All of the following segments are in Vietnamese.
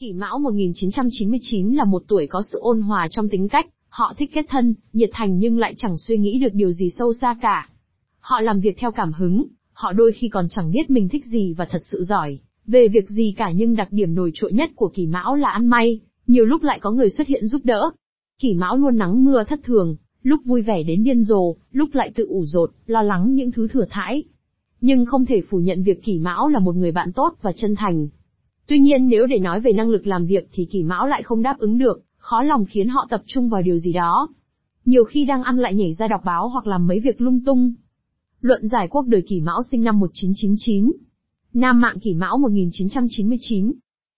Kỷ Mão 1999 là một tuổi có sự ôn hòa trong tính cách, họ thích kết thân, nhiệt thành nhưng lại chẳng suy nghĩ được điều gì sâu xa cả. Họ làm việc theo cảm hứng, họ đôi khi còn chẳng biết mình thích gì và thật sự giỏi về việc gì cả nhưng đặc điểm nổi trội nhất của Kỷ Mão là ăn may, nhiều lúc lại có người xuất hiện giúp đỡ. Kỷ Mão luôn nắng mưa thất thường, lúc vui vẻ đến điên rồ, lúc lại tự ủ rột, lo lắng những thứ thừa thãi. Nhưng không thể phủ nhận việc Kỷ Mão là một người bạn tốt và chân thành. Tuy nhiên nếu để nói về năng lực làm việc thì Kỷ Mão lại không đáp ứng được, khó lòng khiến họ tập trung vào điều gì đó. Nhiều khi đang ăn lại nhảy ra đọc báo hoặc làm mấy việc lung tung. Luận giải quốc đời Kỷ Mão sinh năm 1999. Nam Mạng Kỷ Mão 1999.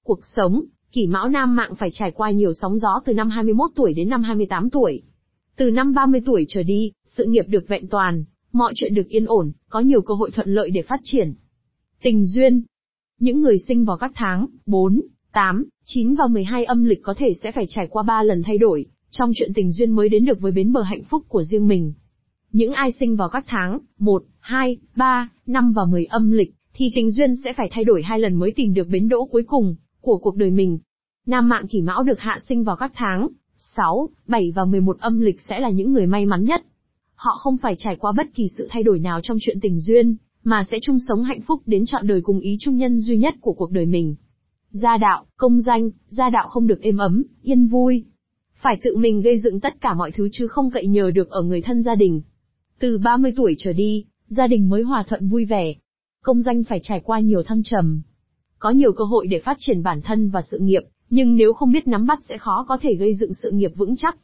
Cuộc sống, Kỷ Mão Nam Mạng phải trải qua nhiều sóng gió từ năm 21 tuổi đến năm 28 tuổi. Từ năm 30 tuổi trở đi, sự nghiệp được vẹn toàn, mọi chuyện được yên ổn, có nhiều cơ hội thuận lợi để phát triển. Tình duyên. Những người sinh vào các tháng 4, 8, 9 và 12 âm lịch có thể sẽ phải trải qua 3 lần thay đổi, trong chuyện tình duyên mới đến được với bến bờ hạnh phúc của riêng mình. Những ai sinh vào các tháng 1, 2, 3, 5 và 10 âm lịch, thì tình duyên sẽ phải thay đổi hai lần mới tìm được bến đỗ cuối cùng của cuộc đời mình. Nam mạng kỷ mão được hạ sinh vào các tháng 6, 7 và 11 âm lịch sẽ là những người may mắn nhất. Họ không phải trải qua bất kỳ sự thay đổi nào trong chuyện tình duyên, mà sẽ chung sống hạnh phúc đến trọn đời cùng ý chung nhân duy nhất của cuộc đời mình. Gia đạo, công danh, gia đạo không được êm ấm, yên vui. Phải tự mình gây dựng tất cả mọi thứ chứ không cậy nhờ được ở người thân gia đình. Từ 30 tuổi trở đi, gia đình mới hòa thuận vui vẻ. Công danh phải trải qua nhiều thăng trầm. Có nhiều cơ hội để phát triển bản thân và sự nghiệp, nhưng nếu không biết nắm bắt sẽ khó có thể gây dựng sự nghiệp vững chắc.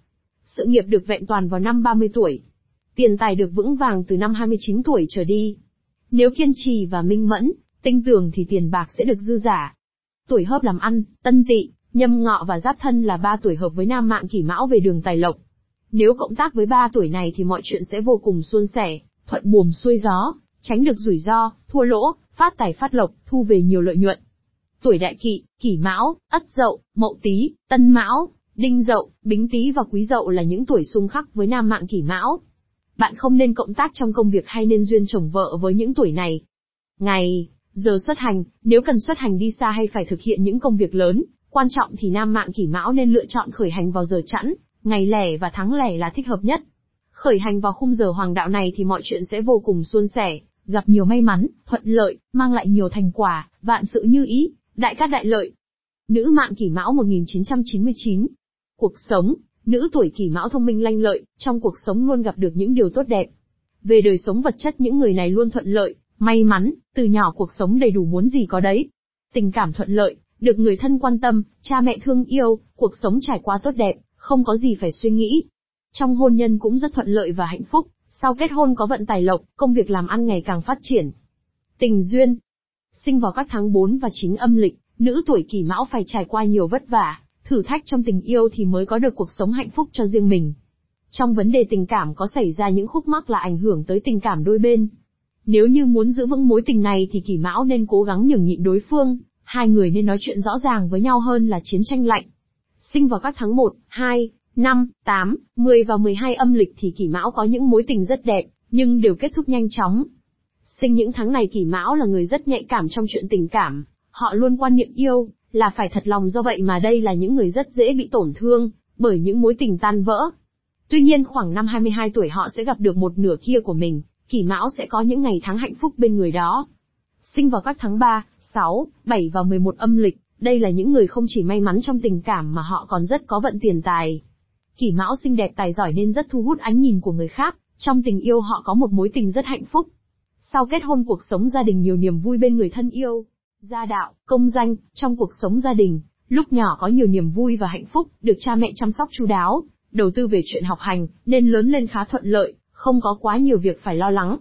Sự nghiệp được vẹn toàn vào năm 30 tuổi. Tiền tài được vững vàng từ năm 29 tuổi trở đi. Nếu kiên trì và minh mẫn, tinh tường thì tiền bạc sẽ được dư giả. Tuổi hợp làm ăn, tân tỵ, nhâm ngọ và giáp thân là ba tuổi hợp với nam mạng kỷ mão về đường tài lộc. Nếu cộng tác với ba tuổi này thì mọi chuyện sẽ vô cùng suôn sẻ, thuận buồm xuôi gió, tránh được rủi ro, thua lỗ, phát tài phát lộc, thu về nhiều lợi nhuận. Tuổi đại kỵ, kỷ mão, ất dậu, mậu tý, tân mão, đinh dậu, bính tý và quý dậu là những tuổi xung khắc với nam mạng kỷ mão. Bạn không nên cộng tác trong công việc hay nên duyên chồng vợ với những tuổi này. Ngày, giờ xuất hành, nếu cần xuất hành đi xa hay phải thực hiện những công việc lớn, quan trọng thì nam mạng kỷ mão nên lựa chọn khởi hành vào giờ chẵn, ngày lẻ và tháng lẻ là thích hợp nhất. Khởi hành vào khung giờ hoàng đạo này thì mọi chuyện sẽ vô cùng suôn sẻ, gặp nhiều may mắn, thuận lợi, mang lại nhiều thành quả, vạn sự như ý, đại cát đại lợi. Nữ mạng kỷ mão 1999. Cuộc sống, nữ tuổi kỷ mão thông minh lanh lợi, trong cuộc sống luôn gặp được những điều tốt đẹp. Về đời sống vật chất những người này luôn thuận lợi, may mắn, từ nhỏ cuộc sống đầy đủ muốn gì có đấy. Tình cảm thuận lợi, được người thân quan tâm, cha mẹ thương yêu, cuộc sống trải qua tốt đẹp, không có gì phải suy nghĩ. Trong hôn nhân cũng rất thuận lợi và hạnh phúc, sau kết hôn có vận tài lộc, công việc làm ăn ngày càng phát triển. Tình duyên, Sinh vào các tháng 4 và 9 âm lịch, nữ tuổi kỷ mão phải trải qua nhiều vất vả, thử thách trong tình yêu thì mới có được cuộc sống hạnh phúc cho riêng mình. Trong vấn đề tình cảm có xảy ra những khúc mắc là ảnh hưởng tới tình cảm đôi bên. Nếu như muốn giữ vững mối tình này thì kỷ mão nên cố gắng nhường nhịn đối phương, hai người nên nói chuyện rõ ràng với nhau hơn là chiến tranh lạnh. Sinh vào các tháng 1, 2, 5, 8, 10 và 12 âm lịch thì kỷ mão có những mối tình rất đẹp, nhưng đều kết thúc nhanh chóng. Sinh những tháng này kỷ mão là người rất nhạy cảm trong chuyện tình cảm, họ luôn quan niệm yêu, là phải thật lòng do vậy mà đây là những người rất dễ bị tổn thương, bởi những mối tình tan vỡ. Tuy nhiên khoảng năm 22 tuổi họ sẽ gặp được một nửa kia của mình, kỷ mão sẽ có những ngày tháng hạnh phúc bên người đó. Sinh vào các tháng 3, 6, 7 và 11 âm lịch, đây là những người không chỉ may mắn trong tình cảm mà họ còn rất có vận tiền tài. Kỷ mão xinh đẹp tài giỏi nên rất thu hút ánh nhìn của người khác, trong tình yêu họ có một mối tình rất hạnh phúc. Sau kết hôn cuộc sống gia đình nhiều niềm vui bên người thân yêu, gia đạo, công danh, trong cuộc sống gia đình, lúc nhỏ có nhiều niềm vui và hạnh phúc, được cha mẹ chăm sóc chu đáo, đầu tư về chuyện học hành, nên lớn lên khá thuận lợi, không có quá nhiều việc phải lo lắng.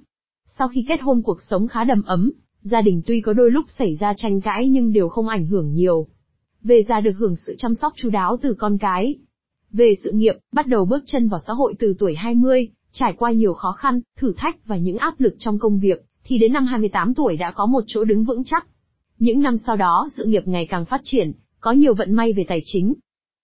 Sau khi kết hôn cuộc sống khá đầm ấm, gia đình tuy có đôi lúc xảy ra tranh cãi nhưng đều không ảnh hưởng nhiều. Về già được hưởng sự chăm sóc chu đáo từ con cái. Về sự nghiệp, bắt đầu bước chân vào xã hội từ tuổi 20, Trải qua nhiều khó khăn, thử thách và những áp lực trong công việc, thì đến năm 28 tuổi đã có một chỗ đứng vững chắc. Những năm sau đó sự nghiệp ngày càng phát triển, có nhiều vận may về tài chính.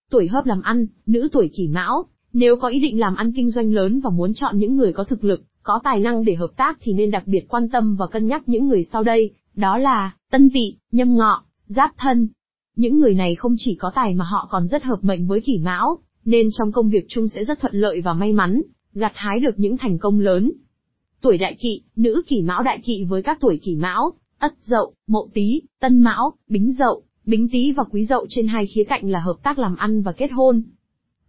Tuổi hợp làm ăn, nữ tuổi kỷ mão, nếu có ý định làm ăn kinh doanh lớn và muốn chọn những người có thực lực, có tài năng để hợp tác thì nên đặc biệt quan tâm và cân nhắc những người sau đây, đó là Tân Tỵ, Nhâm Ngọ, Giáp Thân. Những người này không chỉ có tài mà họ còn rất hợp mệnh với kỷ mão, nên trong công việc chung sẽ rất thuận lợi và may mắn, gặt hái được những thành công lớn. Tuổi đại kỵ, nữ kỷ mão đại kỵ với các tuổi kỷ mão, ất dậu, mậu tý, tân mão, bính dậu, bính tý và quý dậu trên hai khía cạnh là hợp tác làm ăn và kết hôn.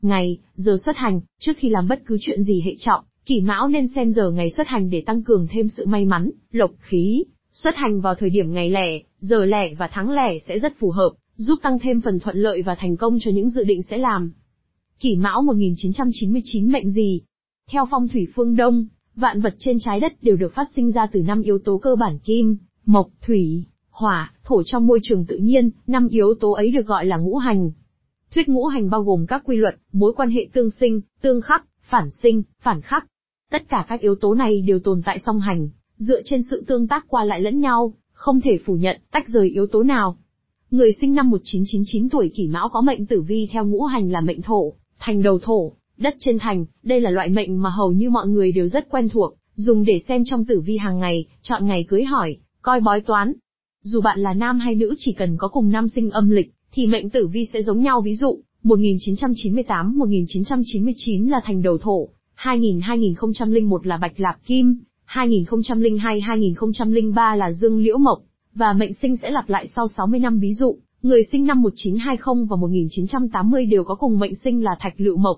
Ngày, giờ xuất hành, trước khi làm bất cứ chuyện gì hệ trọng, kỷ mão nên xem giờ ngày xuất hành để tăng cường thêm sự may mắn, lộc khí. Xuất hành vào thời điểm ngày lẻ, giờ lẻ và tháng lẻ sẽ rất phù hợp, giúp tăng thêm phần thuận lợi và thành công cho những dự định sẽ làm. Kỷ Mão 1999 mệnh gì? Theo phong thủy phương Đông, vạn vật trên trái đất đều được phát sinh ra từ năm yếu tố cơ bản kim, mộc, thủy, hỏa, thổ trong môi trường tự nhiên, năm yếu tố ấy được gọi là ngũ hành. Thuyết ngũ hành bao gồm các quy luật, mối quan hệ tương sinh, tương khắc, phản sinh, phản khắc. Tất cả các yếu tố này đều tồn tại song hành, dựa trên sự tương tác qua lại lẫn nhau, không thể phủ nhận, tách rời yếu tố nào. Người sinh năm 1999 tuổi kỷ mão có mệnh tử vi theo ngũ hành là mệnh thổ, thành đầu thổ, đất trên thành, đây là loại mệnh mà hầu như mọi người đều rất quen thuộc, dùng để xem trong tử vi hàng ngày, chọn ngày cưới hỏi, coi bói toán. Dù bạn là nam hay nữ chỉ cần có cùng năm sinh âm lịch, thì mệnh tử vi sẽ giống nhau ví dụ, 1998-1999 là thành đầu thổ, 2000-2001 là bạch lạp kim, 2002-2003 là dương liễu mộc, và mệnh sinh sẽ lặp lại sau 60 năm ví dụ, người sinh năm 1920 và 1980 đều có cùng mệnh sinh là thạch lựu mộc.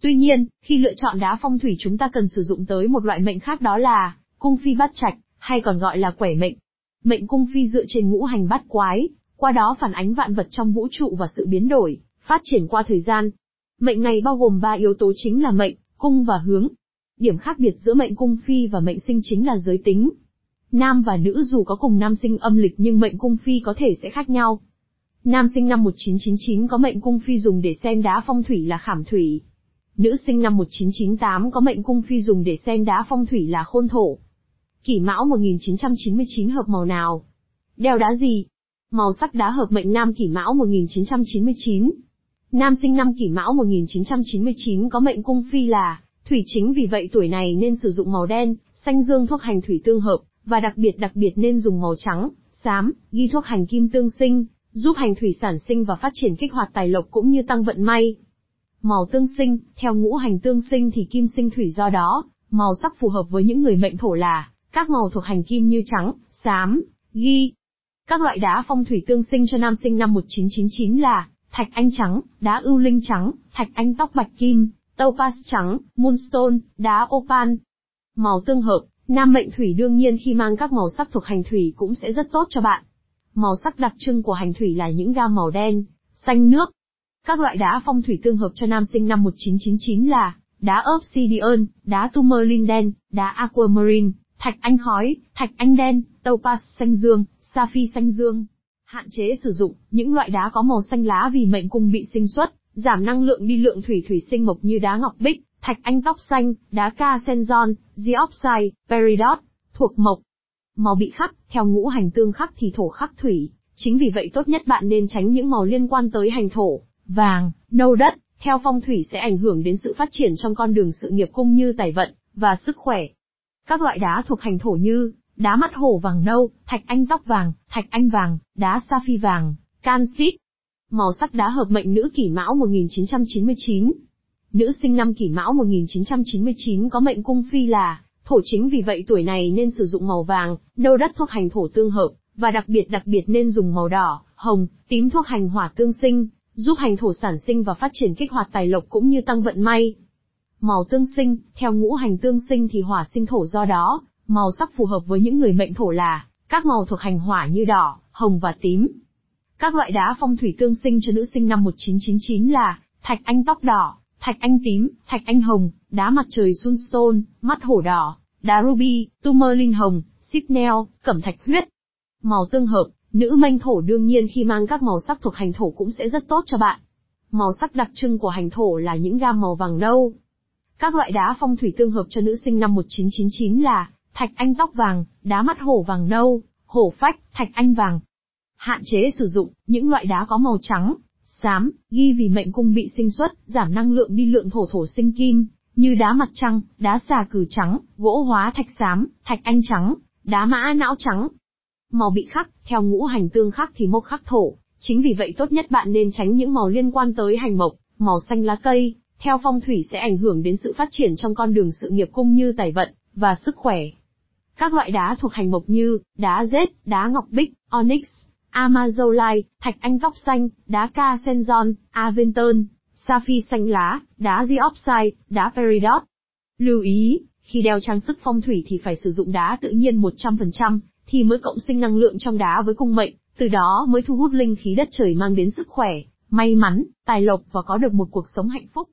Tuy nhiên, khi lựa chọn đá phong thủy chúng ta cần sử dụng tới một loại mệnh khác đó là cung phi bát trạch, hay còn gọi là quẻ mệnh. Mệnh cung phi dựa trên ngũ hành bát quái, qua đó phản ánh vạn vật trong vũ trụ và sự biến đổi, phát triển qua thời gian. Mệnh này bao gồm ba yếu tố chính là mệnh, cung và hướng. Điểm khác biệt giữa mệnh cung phi và mệnh sinh chính là giới tính. Nam và nữ dù có cùng nam sinh âm lịch nhưng mệnh cung phi có thể sẽ khác nhau. Nam sinh năm 1999 có mệnh cung phi dùng để xem đá phong thủy là khảm thủy. Nữ sinh năm 1998 có mệnh cung phi dùng để xem đá phong thủy là khôn thổ. Kỷ mão 1999 hợp màu nào? Đeo đá gì? Màu sắc đá hợp mệnh nam kỷ mão 1999. Nam sinh năm kỷ mão 1999 có mệnh cung phi là thủy chính vì vậy tuổi này nên sử dụng màu đen, xanh dương thuốc hành thủy tương hợp, và đặc biệt đặc biệt nên dùng màu trắng, xám, ghi thuốc hành kim tương sinh, giúp hành thủy sản sinh và phát triển kích hoạt tài lộc cũng như tăng vận may. Màu tương sinh, theo ngũ hành tương sinh thì kim sinh thủy do đó, màu sắc phù hợp với những người mệnh thổ là các màu thuộc hành kim như trắng, xám, ghi. Các loại đá phong thủy tương sinh cho nam sinh năm 1999 là thạch anh trắng, đá ưu linh trắng, thạch anh tóc bạch kim, topaz trắng, moonstone, đá opal. Màu tương hợp, nam mệnh thủy đương nhiên khi mang các màu sắc thuộc hành thủy cũng sẽ rất tốt cho bạn. Màu sắc đặc trưng của hành thủy là những gam màu đen, xanh nước. Các loại đá phong thủy tương hợp cho nam sinh năm 1999 là đá obsidian, đá tourmaline đen, đá aquamarine, thạch anh khói, thạch anh đen, topaz xanh dương, sapphire xanh dương. Hạn chế sử dụng những loại đá có màu xanh lá vì mệnh cung bị sinh xuất, giảm năng lượng đi lượng thủy thủy sinh mộc như đá ngọc bích, thạch anh tóc xanh, đá ca senzon, diopside, peridot, thuộc mộc. Màu bị khắc, theo ngũ hành tương khắc thì thổ khắc thủy, chính vì vậy tốt nhất bạn nên tránh những màu liên quan tới hành thổ, vàng, nâu đất, theo phong thủy sẽ ảnh hưởng đến sự phát triển trong con đường sự nghiệp cung như tài vận, và sức khỏe. Các loại đá thuộc hành thổ như, đá mắt hổ vàng nâu, thạch anh tóc vàng, thạch anh vàng, đá sa phi vàng, canxit. Màu sắc đá hợp mệnh nữ kỷ mão 1999. Nữ sinh năm kỷ mão 1999 có mệnh cung phi là thổ chính vì vậy tuổi này nên sử dụng màu vàng, nâu đất thuộc hành thổ tương hợp, và đặc biệt đặc biệt nên dùng màu đỏ, hồng, tím thuộc hành hỏa tương sinh, giúp hành thổ sản sinh và phát triển kích hoạt tài lộc cũng như tăng vận may. Màu tương sinh, theo ngũ hành tương sinh thì hỏa sinh thổ do đó, màu sắc phù hợp với những người mệnh thổ là các màu thuộc hành hỏa như đỏ, hồng và tím. Các loại đá phong thủy tương sinh cho nữ sinh năm 1999 là thạch anh tóc đỏ, thạch anh tím, thạch anh hồng, đá mặt trời sunstone, mắt hổ đỏ, đá ruby, tourmaline hồng, sipnel, cẩm thạch huyết. Màu tương hợp, nữ mệnh thổ đương nhiên khi mang các màu sắc thuộc hành thổ cũng sẽ rất tốt cho bạn. Màu sắc đặc trưng của hành thổ là những gam màu vàng nâu. Các loại đá phong thủy tương hợp cho nữ sinh năm 1999 là thạch anh tóc vàng, đá mắt hổ vàng nâu, hổ phách, thạch anh vàng. Hạn chế sử dụng những loại đá có màu trắng, xám, ghi vì mệnh cung bị sinh xuất, giảm năng lượng đi lượng thổ thổ sinh kim, như đá mặt trăng, đá xà cừ trắng, gỗ hóa thạch xám, thạch anh trắng, đá mã não trắng. Màu bị khắc, theo ngũ hành tương khắc thì mộc khắc thổ, Chính vì vậy tốt nhất bạn nên tránh những màu liên quan tới hành mộc, màu xanh lá cây, theo phong thủy sẽ ảnh hưởng đến sự phát triển trong con đường sự nghiệp cung như tài vận và sức khỏe. Các loại đá thuộc hành mộc như đá rết, đá ngọc bích, onyx, amazolite, thạch anh tóc xanh, đá ca senzon, aventon, sapphire xanh lá, đá diopside, đá peridot. Lưu ý, khi đeo trang sức phong thủy thì phải sử dụng đá tự nhiên 100%, thì mới cộng sinh năng lượng trong đá với cung mệnh, từ đó mới thu hút linh khí đất trời mang đến sức khỏe, may mắn, tài lộc và có được một cuộc sống hạnh phúc.